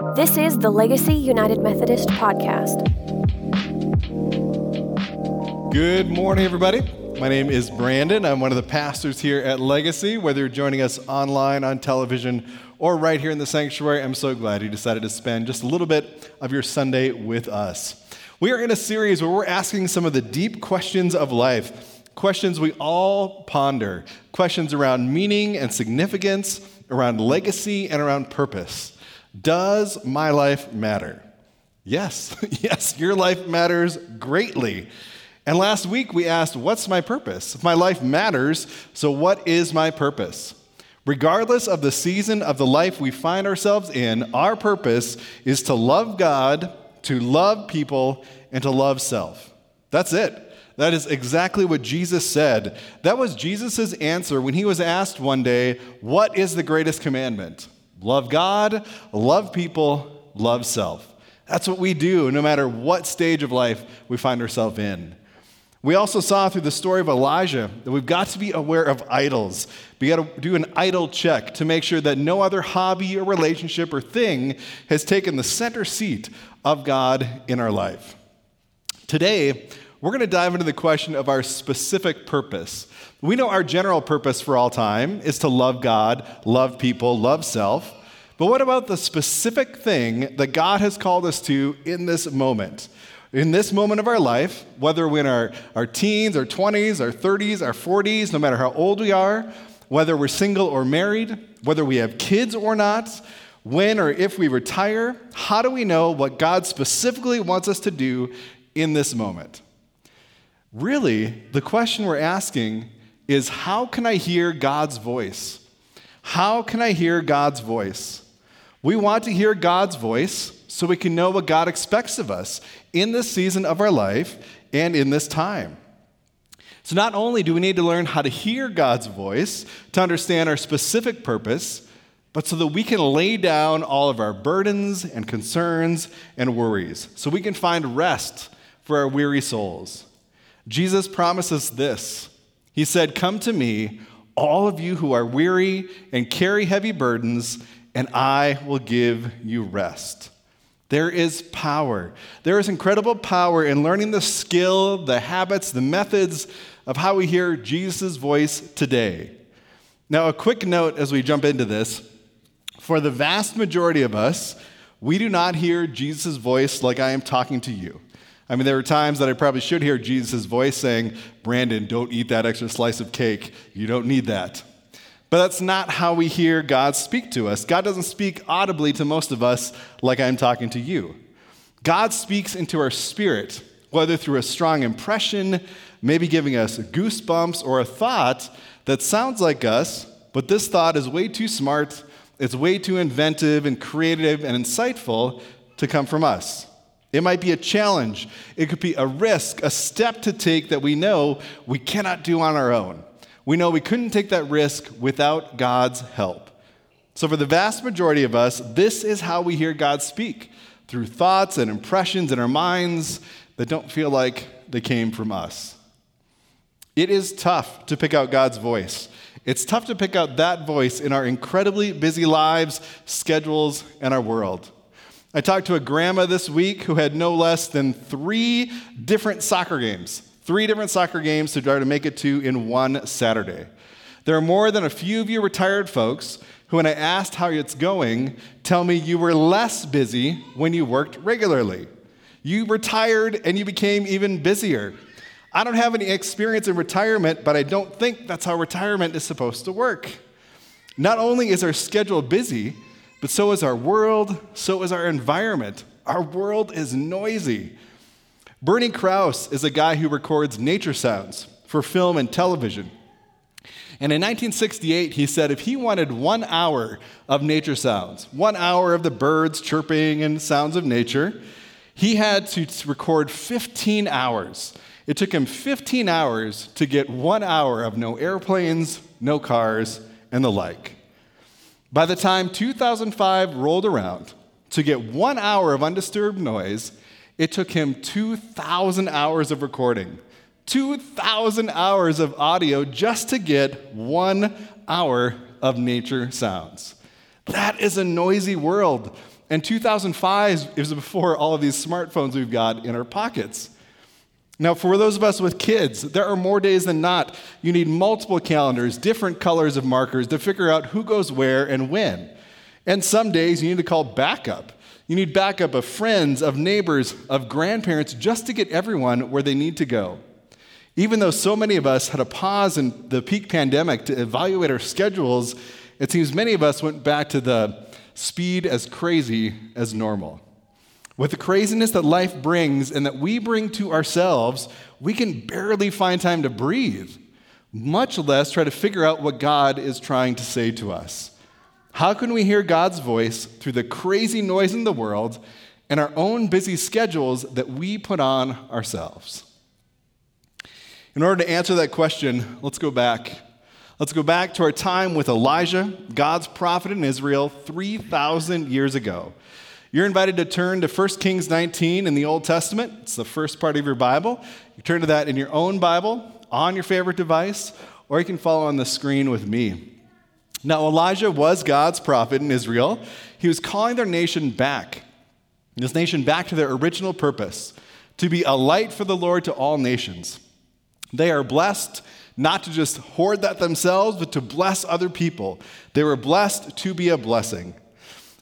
This is the Legacy United Methodist Podcast. Good morning, everybody. My name is Brandon. I'm one of the pastors here at Legacy. Whether you're joining us online, on television, or right here in the sanctuary, I'm so glad you decided to spend just a little bit of your Sunday with us. We are in a series where we're asking some of the deep questions of life, questions we all ponder, questions around meaning and significance, around legacy, and around purpose. Does my life matter? Yes, yes, your life matters greatly. And last week we asked, What's my purpose? If my life matters, so what is my purpose? Regardless of the season of the life we find ourselves in, our purpose is to love God, to love people, and to love self. That's it. That is exactly what Jesus said. That was Jesus' answer when he was asked one day, What is the greatest commandment? Love God, love people, love self. That's what we do no matter what stage of life we find ourselves in. We also saw through the story of Elijah that we've got to be aware of idols. We got to do an idol check to make sure that no other hobby or relationship or thing has taken the center seat of God in our life. Today, we're going to dive into the question of our specific purpose. We know our general purpose for all time is to love God, love people, love self. But what about the specific thing that God has called us to in this moment? In this moment of our life, whether we're in our, our teens, our 20s, our 30s, our 40s, no matter how old we are, whether we're single or married, whether we have kids or not, when or if we retire, how do we know what God specifically wants us to do in this moment? Really, the question we're asking is how can I hear God's voice? How can I hear God's voice? We want to hear God's voice so we can know what God expects of us in this season of our life and in this time. So, not only do we need to learn how to hear God's voice to understand our specific purpose, but so that we can lay down all of our burdens and concerns and worries, so we can find rest for our weary souls. Jesus promises this He said, Come to me, all of you who are weary and carry heavy burdens, and I will give you rest. There is power. There is incredible power in learning the skill, the habits, the methods of how we hear Jesus' voice today. Now, a quick note as we jump into this for the vast majority of us, we do not hear Jesus' voice like I am talking to you. I mean, there are times that I probably should hear Jesus' voice saying, Brandon, don't eat that extra slice of cake. You don't need that. But that's not how we hear God speak to us. God doesn't speak audibly to most of us like I'm talking to you. God speaks into our spirit, whether through a strong impression, maybe giving us goosebumps, or a thought that sounds like us, but this thought is way too smart, it's way too inventive and creative and insightful to come from us. It might be a challenge. It could be a risk, a step to take that we know we cannot do on our own. We know we couldn't take that risk without God's help. So, for the vast majority of us, this is how we hear God speak through thoughts and impressions in our minds that don't feel like they came from us. It is tough to pick out God's voice. It's tough to pick out that voice in our incredibly busy lives, schedules, and our world. I talked to a grandma this week who had no less than three different soccer games, three different soccer games to try to make it to in one Saturday. There are more than a few of you retired folks who, when I asked how it's going, tell me you were less busy when you worked regularly. You retired and you became even busier. I don't have any experience in retirement, but I don't think that's how retirement is supposed to work. Not only is our schedule busy, but so is our world, so is our environment. Our world is noisy. Bernie Krause is a guy who records nature sounds for film and television. And in 1968, he said if he wanted one hour of nature sounds, one hour of the birds chirping and sounds of nature, he had to record 15 hours. It took him 15 hours to get one hour of no airplanes, no cars, and the like. By the time 2005 rolled around, to get one hour of undisturbed noise, it took him 2,000 hours of recording, 2,000 hours of audio just to get one hour of nature sounds. That is a noisy world. And 2005 is before all of these smartphones we've got in our pockets. Now, for those of us with kids, there are more days than not. You need multiple calendars, different colors of markers to figure out who goes where and when. And some days you need to call backup. You need backup of friends, of neighbors, of grandparents, just to get everyone where they need to go. Even though so many of us had a pause in the peak pandemic to evaluate our schedules, it seems many of us went back to the speed as crazy as normal. With the craziness that life brings and that we bring to ourselves, we can barely find time to breathe, much less try to figure out what God is trying to say to us. How can we hear God's voice through the crazy noise in the world and our own busy schedules that we put on ourselves? In order to answer that question, let's go back Let's go back to our time with Elijah, God's prophet in Israel 3,000 years ago. You're invited to turn to 1 Kings 19 in the Old Testament. It's the first part of your Bible. You turn to that in your own Bible, on your favorite device, or you can follow on the screen with me. Now, Elijah was God's prophet in Israel. He was calling their nation back, this nation back to their original purpose, to be a light for the Lord to all nations. They are blessed not to just hoard that themselves, but to bless other people. They were blessed to be a blessing.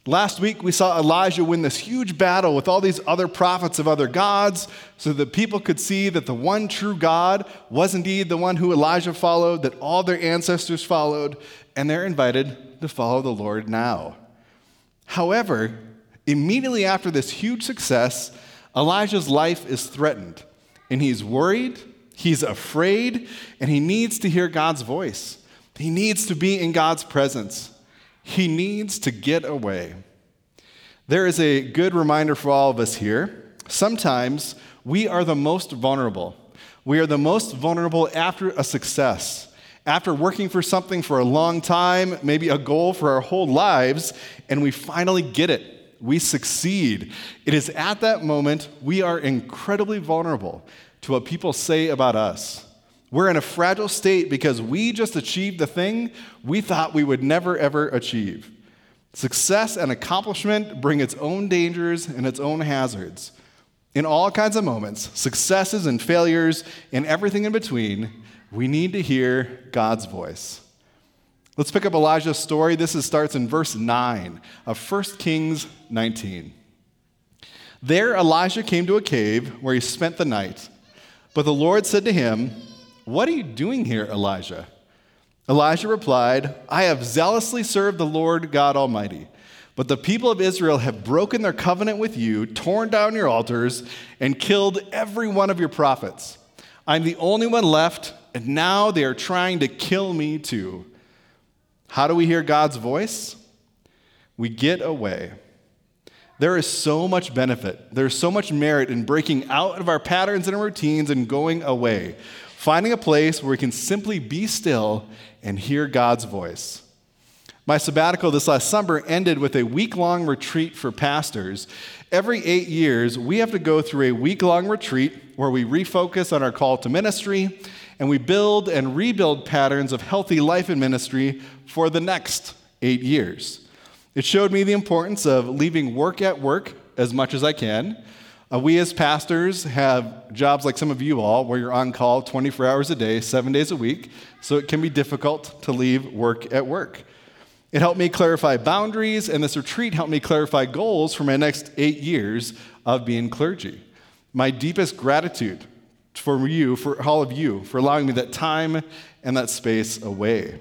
Last week, we saw Elijah win this huge battle with all these other prophets of other gods so that people could see that the one true God was indeed the one who Elijah followed, that all their ancestors followed, and they're invited to follow the Lord now. However, immediately after this huge success, Elijah's life is threatened, and he's worried He's afraid and he needs to hear God's voice. He needs to be in God's presence. He needs to get away. There is a good reminder for all of us here. Sometimes we are the most vulnerable. We are the most vulnerable after a success, after working for something for a long time, maybe a goal for our whole lives, and we finally get it. We succeed. It is at that moment we are incredibly vulnerable to what people say about us. We're in a fragile state because we just achieved the thing we thought we would never, ever achieve. Success and accomplishment bring its own dangers and its own hazards. In all kinds of moments, successes and failures, and everything in between, we need to hear God's voice. Let's pick up Elijah's story. This is, starts in verse 9 of 1 Kings 19. There, Elijah came to a cave where he spent the night. But the Lord said to him, What are you doing here, Elijah? Elijah replied, I have zealously served the Lord God Almighty. But the people of Israel have broken their covenant with you, torn down your altars, and killed every one of your prophets. I'm the only one left, and now they are trying to kill me too. How do we hear God's voice? We get away. There is so much benefit. There's so much merit in breaking out of our patterns and our routines and going away, finding a place where we can simply be still and hear God's voice. My sabbatical this last summer ended with a week long retreat for pastors. Every eight years, we have to go through a week long retreat where we refocus on our call to ministry and we build and rebuild patterns of healthy life in ministry for the next eight years. It showed me the importance of leaving work at work as much as I can. Uh, we as pastors have jobs like some of you all where you're on call 24 hours a day, seven days a week, so it can be difficult to leave work at work. It helped me clarify boundaries, and this retreat helped me clarify goals for my next eight years of being clergy. My deepest gratitude for you, for all of you, for allowing me that time and that space away.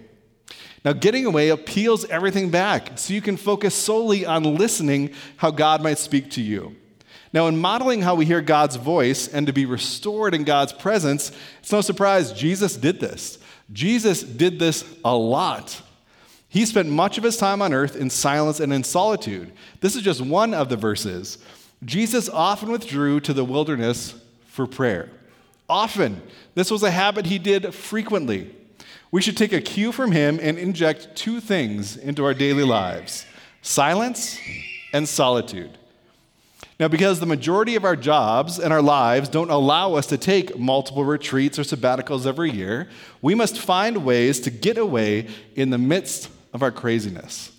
Now, getting away appeals everything back so you can focus solely on listening how God might speak to you. Now, in modeling how we hear God's voice and to be restored in God's presence, it's no surprise Jesus did this. Jesus did this a lot. He spent much of his time on earth in silence and in solitude. This is just one of the verses. Jesus often withdrew to the wilderness for prayer. Often. This was a habit he did frequently. We should take a cue from him and inject two things into our daily lives silence and solitude. Now, because the majority of our jobs and our lives don't allow us to take multiple retreats or sabbaticals every year, we must find ways to get away in the midst of our craziness.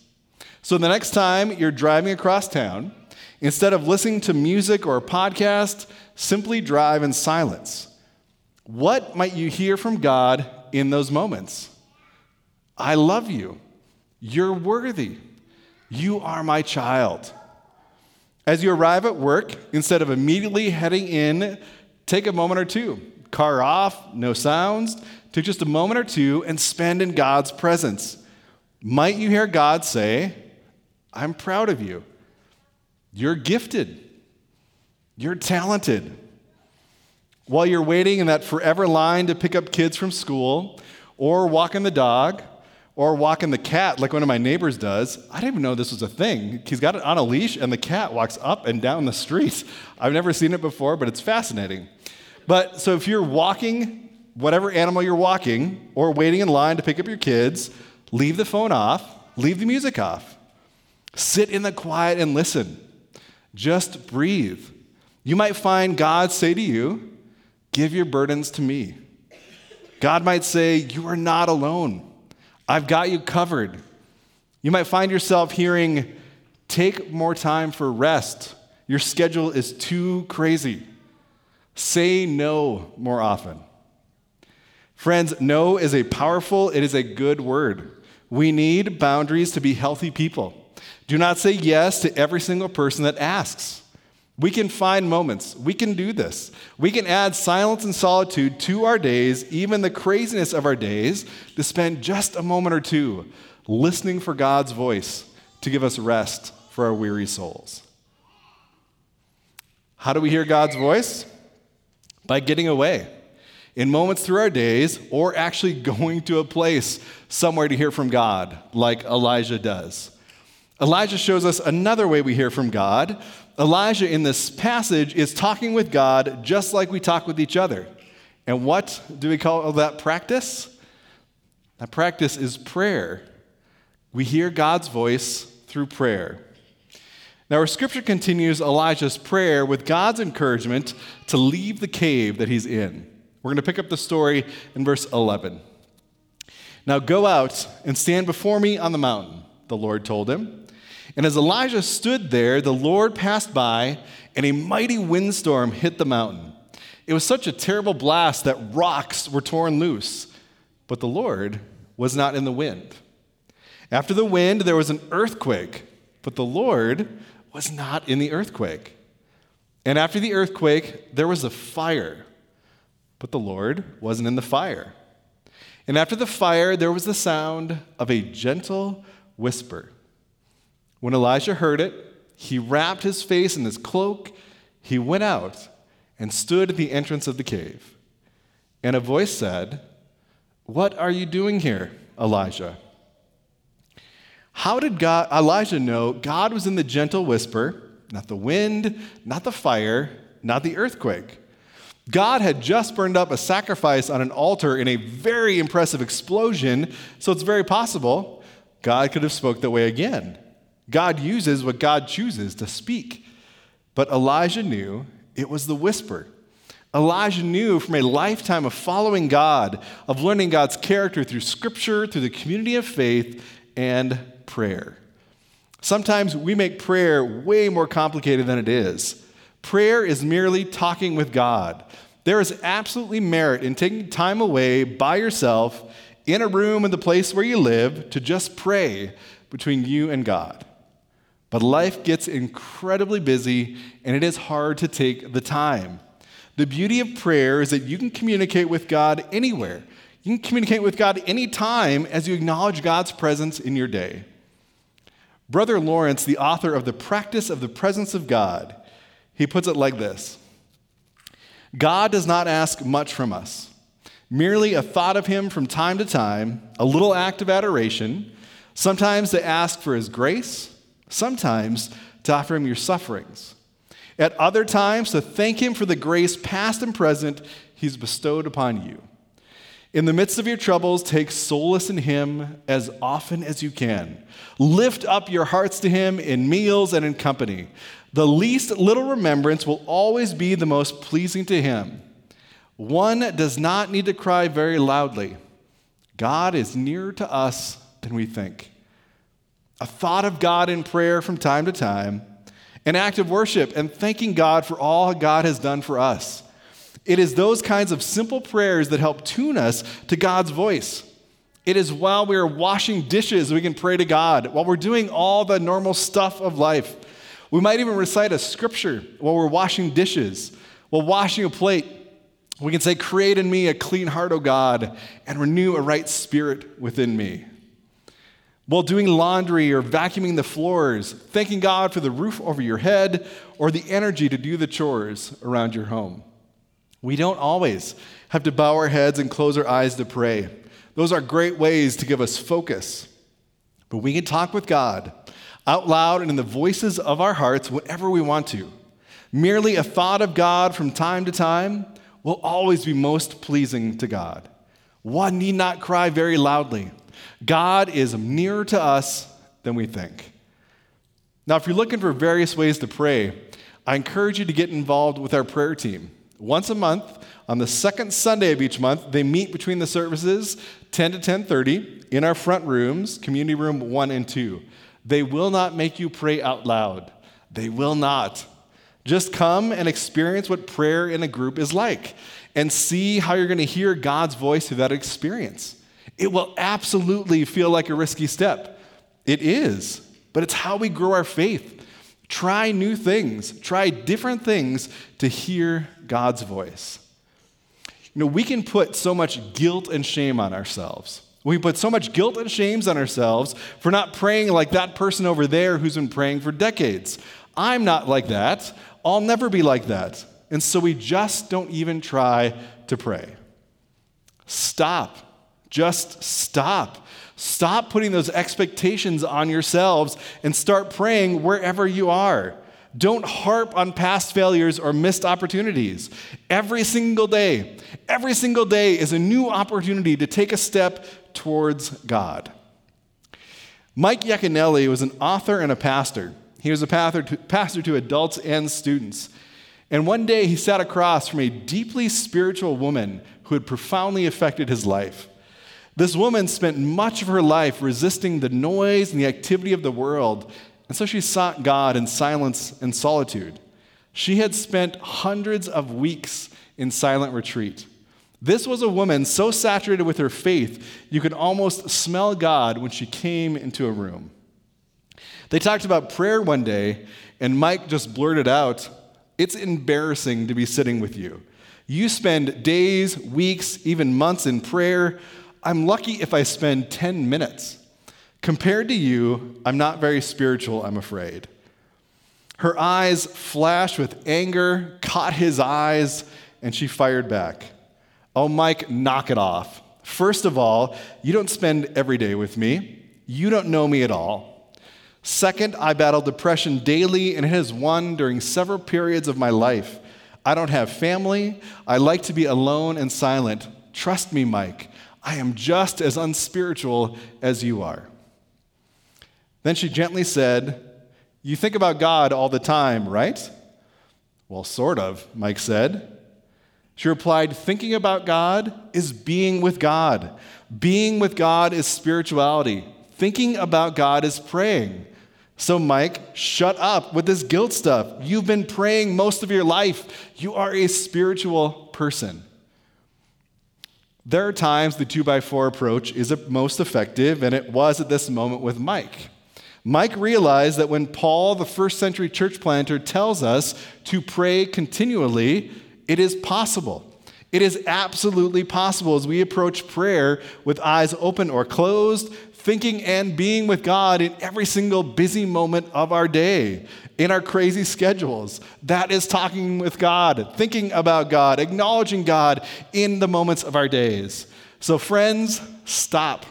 So the next time you're driving across town, instead of listening to music or a podcast, simply drive in silence. What might you hear from God in those moments? I love you. You're worthy. You are my child. As you arrive at work, instead of immediately heading in, take a moment or two. Car off, no sounds. Take just a moment or two and spend in God's presence. Might you hear God say, I'm proud of you. You're gifted. You're talented. While you're waiting in that forever line to pick up kids from school, or walking the dog, or walking the cat like one of my neighbors does. I didn't even know this was a thing. He's got it on a leash, and the cat walks up and down the street. I've never seen it before, but it's fascinating. But so if you're walking, whatever animal you're walking, or waiting in line to pick up your kids, leave the phone off, leave the music off. Sit in the quiet and listen. Just breathe. You might find God say to you, Give your burdens to me. God might say, You are not alone. I've got you covered. You might find yourself hearing, Take more time for rest. Your schedule is too crazy. Say no more often. Friends, no is a powerful, it is a good word. We need boundaries to be healthy people. Do not say yes to every single person that asks. We can find moments. We can do this. We can add silence and solitude to our days, even the craziness of our days, to spend just a moment or two listening for God's voice to give us rest for our weary souls. How do we hear God's voice? By getting away in moments through our days, or actually going to a place somewhere to hear from God, like Elijah does. Elijah shows us another way we hear from God. Elijah in this passage is talking with God just like we talk with each other. And what do we call that practice? That practice is prayer. We hear God's voice through prayer. Now, our scripture continues Elijah's prayer with God's encouragement to leave the cave that he's in. We're going to pick up the story in verse 11. Now go out and stand before me on the mountain, the Lord told him. And as Elijah stood there, the Lord passed by, and a mighty windstorm hit the mountain. It was such a terrible blast that rocks were torn loose, but the Lord was not in the wind. After the wind, there was an earthquake, but the Lord was not in the earthquake. And after the earthquake, there was a fire, but the Lord wasn't in the fire. And after the fire, there was the sound of a gentle whisper. When Elijah heard it, he wrapped his face in his cloak, he went out and stood at the entrance of the cave. And a voice said, What are you doing here, Elijah? How did God, Elijah know God was in the gentle whisper, not the wind, not the fire, not the earthquake? God had just burned up a sacrifice on an altar in a very impressive explosion, so it's very possible God could have spoke that way again. God uses what God chooses to speak. But Elijah knew it was the whisper. Elijah knew from a lifetime of following God, of learning God's character through scripture, through the community of faith, and prayer. Sometimes we make prayer way more complicated than it is. Prayer is merely talking with God. There is absolutely merit in taking time away by yourself in a room in the place where you live to just pray between you and God. But life gets incredibly busy and it is hard to take the time. The beauty of prayer is that you can communicate with God anywhere. You can communicate with God anytime as you acknowledge God's presence in your day. Brother Lawrence, the author of The Practice of the Presence of God, he puts it like this God does not ask much from us, merely a thought of Him from time to time, a little act of adoration, sometimes to ask for His grace Sometimes to offer him your sufferings. At other times to thank him for the grace past and present he's bestowed upon you. In the midst of your troubles, take solace in him as often as you can. Lift up your hearts to him in meals and in company. The least little remembrance will always be the most pleasing to him. One does not need to cry very loudly. God is nearer to us than we think. A thought of God in prayer from time to time, an act of worship, and thanking God for all God has done for us. It is those kinds of simple prayers that help tune us to God's voice. It is while we are washing dishes we can pray to God, while we're doing all the normal stuff of life. We might even recite a scripture while we're washing dishes, while washing a plate. We can say, Create in me a clean heart, O God, and renew a right spirit within me. While doing laundry or vacuuming the floors, thanking God for the roof over your head or the energy to do the chores around your home. We don't always have to bow our heads and close our eyes to pray. Those are great ways to give us focus. But we can talk with God out loud and in the voices of our hearts whenever we want to. Merely a thought of God from time to time will always be most pleasing to God. One need not cry very loudly. God is nearer to us than we think. Now, if you're looking for various ways to pray, I encourage you to get involved with our prayer team. Once a month, on the second Sunday of each month, they meet between the services 10 to 10:30 in our front rooms, community room 1 and 2. They will not make you pray out loud. They will not. Just come and experience what prayer in a group is like and see how you're going to hear God's voice through that experience. It will absolutely feel like a risky step. It is, but it's how we grow our faith. Try new things, try different things to hear God's voice. You know, we can put so much guilt and shame on ourselves. We put so much guilt and shames on ourselves for not praying like that person over there who's been praying for decades. I'm not like that. I'll never be like that. And so we just don't even try to pray. Stop. Just stop. Stop putting those expectations on yourselves and start praying wherever you are. Don't harp on past failures or missed opportunities. Every single day, every single day is a new opportunity to take a step towards God. Mike Yaconelli was an author and a pastor. He was a pastor to adults and students. And one day he sat across from a deeply spiritual woman who had profoundly affected his life. This woman spent much of her life resisting the noise and the activity of the world, and so she sought God in silence and solitude. She had spent hundreds of weeks in silent retreat. This was a woman so saturated with her faith, you could almost smell God when she came into a room. They talked about prayer one day, and Mike just blurted out, It's embarrassing to be sitting with you. You spend days, weeks, even months in prayer. I'm lucky if I spend 10 minutes. Compared to you, I'm not very spiritual, I'm afraid. Her eyes flashed with anger, caught his eyes, and she fired back. Oh, Mike, knock it off. First of all, you don't spend every day with me. You don't know me at all. Second, I battle depression daily, and it has won during several periods of my life. I don't have family. I like to be alone and silent. Trust me, Mike, I am just as unspiritual as you are. Then she gently said, You think about God all the time, right? Well, sort of, Mike said. She replied, Thinking about God is being with God. Being with God is spirituality. Thinking about God is praying. So, Mike, shut up with this guilt stuff. You've been praying most of your life. You are a spiritual person. There are times the two by four approach is most effective, and it was at this moment with Mike. Mike realized that when Paul, the first century church planter, tells us to pray continually, it is possible. It is absolutely possible as we approach prayer with eyes open or closed, thinking and being with God in every single busy moment of our day, in our crazy schedules. That is talking with God, thinking about God, acknowledging God in the moments of our days. So, friends, stop.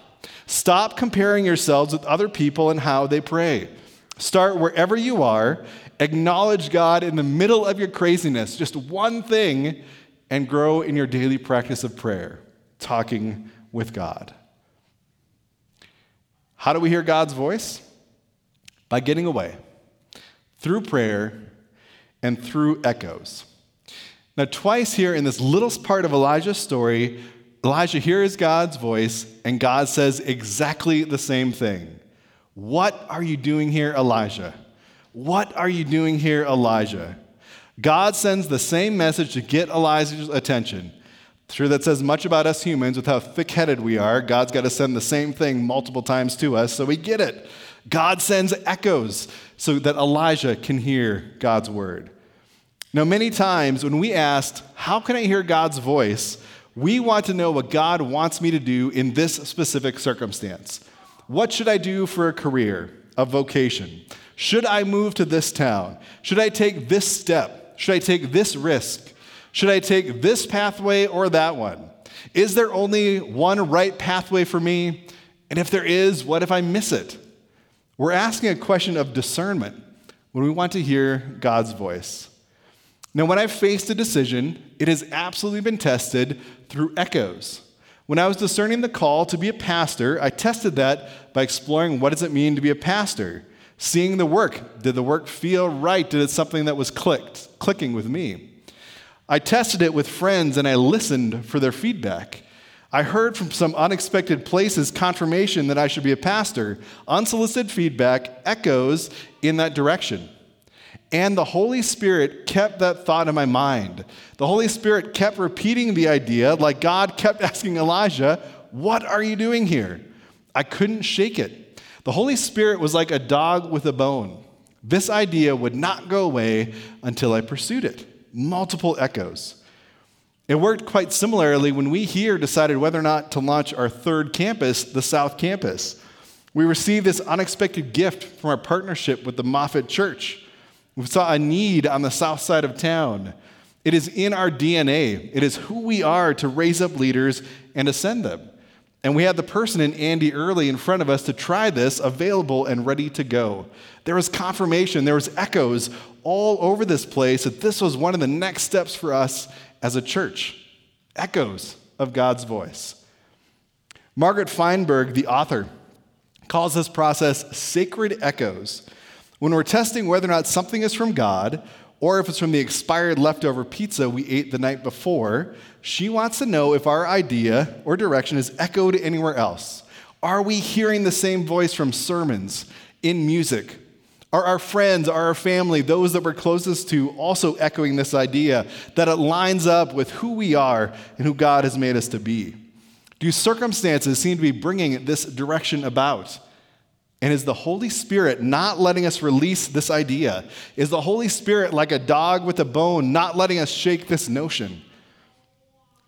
Stop comparing yourselves with other people and how they pray. Start wherever you are Acknowledge God in the middle of your craziness, just one thing, and grow in your daily practice of prayer, talking with God. How do we hear God's voice? By getting away through prayer and through echoes. Now, twice here in this little part of Elijah's story, Elijah hears God's voice, and God says exactly the same thing What are you doing here, Elijah? What are you doing here, Elijah? God sends the same message to get Elijah's attention. Sure, that says much about us humans with how thick headed we are. God's got to send the same thing multiple times to us, so we get it. God sends echoes so that Elijah can hear God's word. Now, many times when we asked, How can I hear God's voice? we want to know what God wants me to do in this specific circumstance. What should I do for a career, a vocation? Should I move to this town? Should I take this step? Should I take this risk? Should I take this pathway or that one? Is there only one right pathway for me? And if there is, what if I miss it? We're asking a question of discernment when we want to hear God's voice. Now, when I've faced a decision, it has absolutely been tested through echoes. When I was discerning the call to be a pastor, I tested that by exploring what does it mean to be a pastor? Seeing the work. Did the work feel right? Did it something that was clicked, clicking with me? I tested it with friends and I listened for their feedback. I heard from some unexpected places confirmation that I should be a pastor. Unsolicited feedback echoes in that direction. And the Holy Spirit kept that thought in my mind. The Holy Spirit kept repeating the idea, like God kept asking Elijah, What are you doing here? I couldn't shake it. The Holy Spirit was like a dog with a bone. This idea would not go away until I pursued it. Multiple echoes. It worked quite similarly when we here decided whether or not to launch our third campus, the South Campus. We received this unexpected gift from our partnership with the Moffat Church. We saw a need on the south side of town. It is in our DNA. It is who we are to raise up leaders and ascend them. And we had the person in Andy Early in front of us to try this, available and ready to go. There was confirmation, there was echoes all over this place that this was one of the next steps for us as a church. Echoes of God's voice. Margaret Feinberg, the author, calls this process sacred echoes. When we're testing whether or not something is from God, or if it's from the expired leftover pizza we ate the night before, she wants to know if our idea or direction is echoed anywhere else. Are we hearing the same voice from sermons, in music? Are our friends, are our family, those that we're closest to, also echoing this idea that it lines up with who we are and who God has made us to be? Do circumstances seem to be bringing this direction about? And is the Holy Spirit not letting us release this idea? Is the Holy Spirit like a dog with a bone, not letting us shake this notion?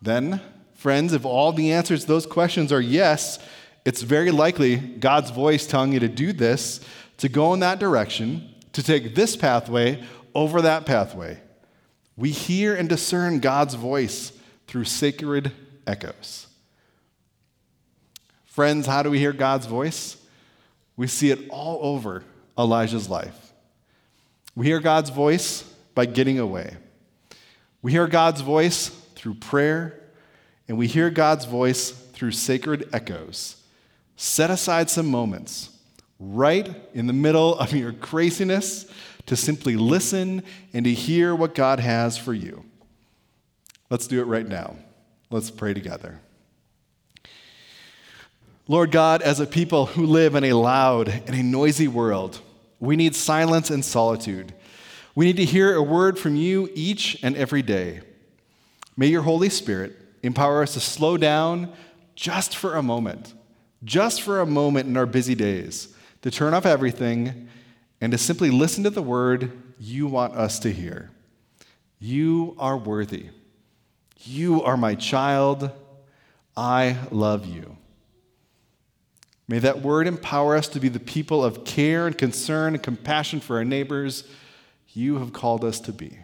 Then, friends, if all the answers to those questions are yes, it's very likely God's voice telling you to do this, to go in that direction, to take this pathway over that pathway. We hear and discern God's voice through sacred echoes. Friends, how do we hear God's voice? We see it all over Elijah's life. We hear God's voice by getting away. We hear God's voice through prayer, and we hear God's voice through sacred echoes. Set aside some moments right in the middle of your craziness to simply listen and to hear what God has for you. Let's do it right now. Let's pray together. Lord God, as a people who live in a loud and a noisy world, we need silence and solitude. We need to hear a word from you each and every day. May your Holy Spirit empower us to slow down just for a moment, just for a moment in our busy days, to turn off everything and to simply listen to the word you want us to hear. You are worthy. You are my child. I love you. May that word empower us to be the people of care and concern and compassion for our neighbors you have called us to be.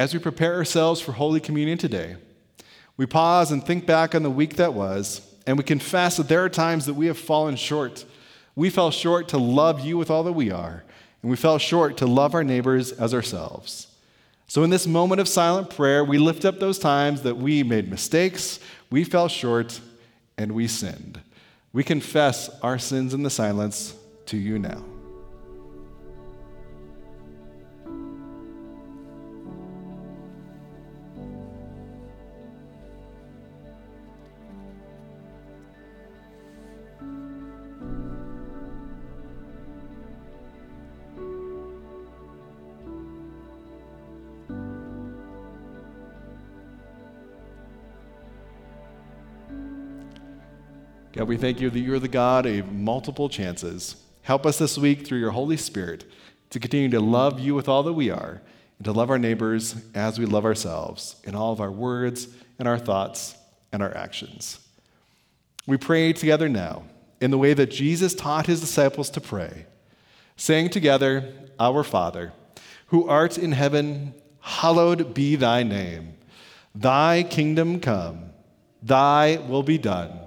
As we prepare ourselves for Holy Communion today, we pause and think back on the week that was, and we confess that there are times that we have fallen short. We fell short to love you with all that we are, and we fell short to love our neighbors as ourselves. So, in this moment of silent prayer, we lift up those times that we made mistakes, we fell short, and we sinned. We confess our sins in the silence to you now. We thank you that you're the God of multiple chances. Help us this week through your Holy Spirit to continue to love you with all that we are and to love our neighbors as we love ourselves in all of our words and our thoughts and our actions. We pray together now in the way that Jesus taught his disciples to pray, saying together, Our Father, who art in heaven, hallowed be thy name. Thy kingdom come, thy will be done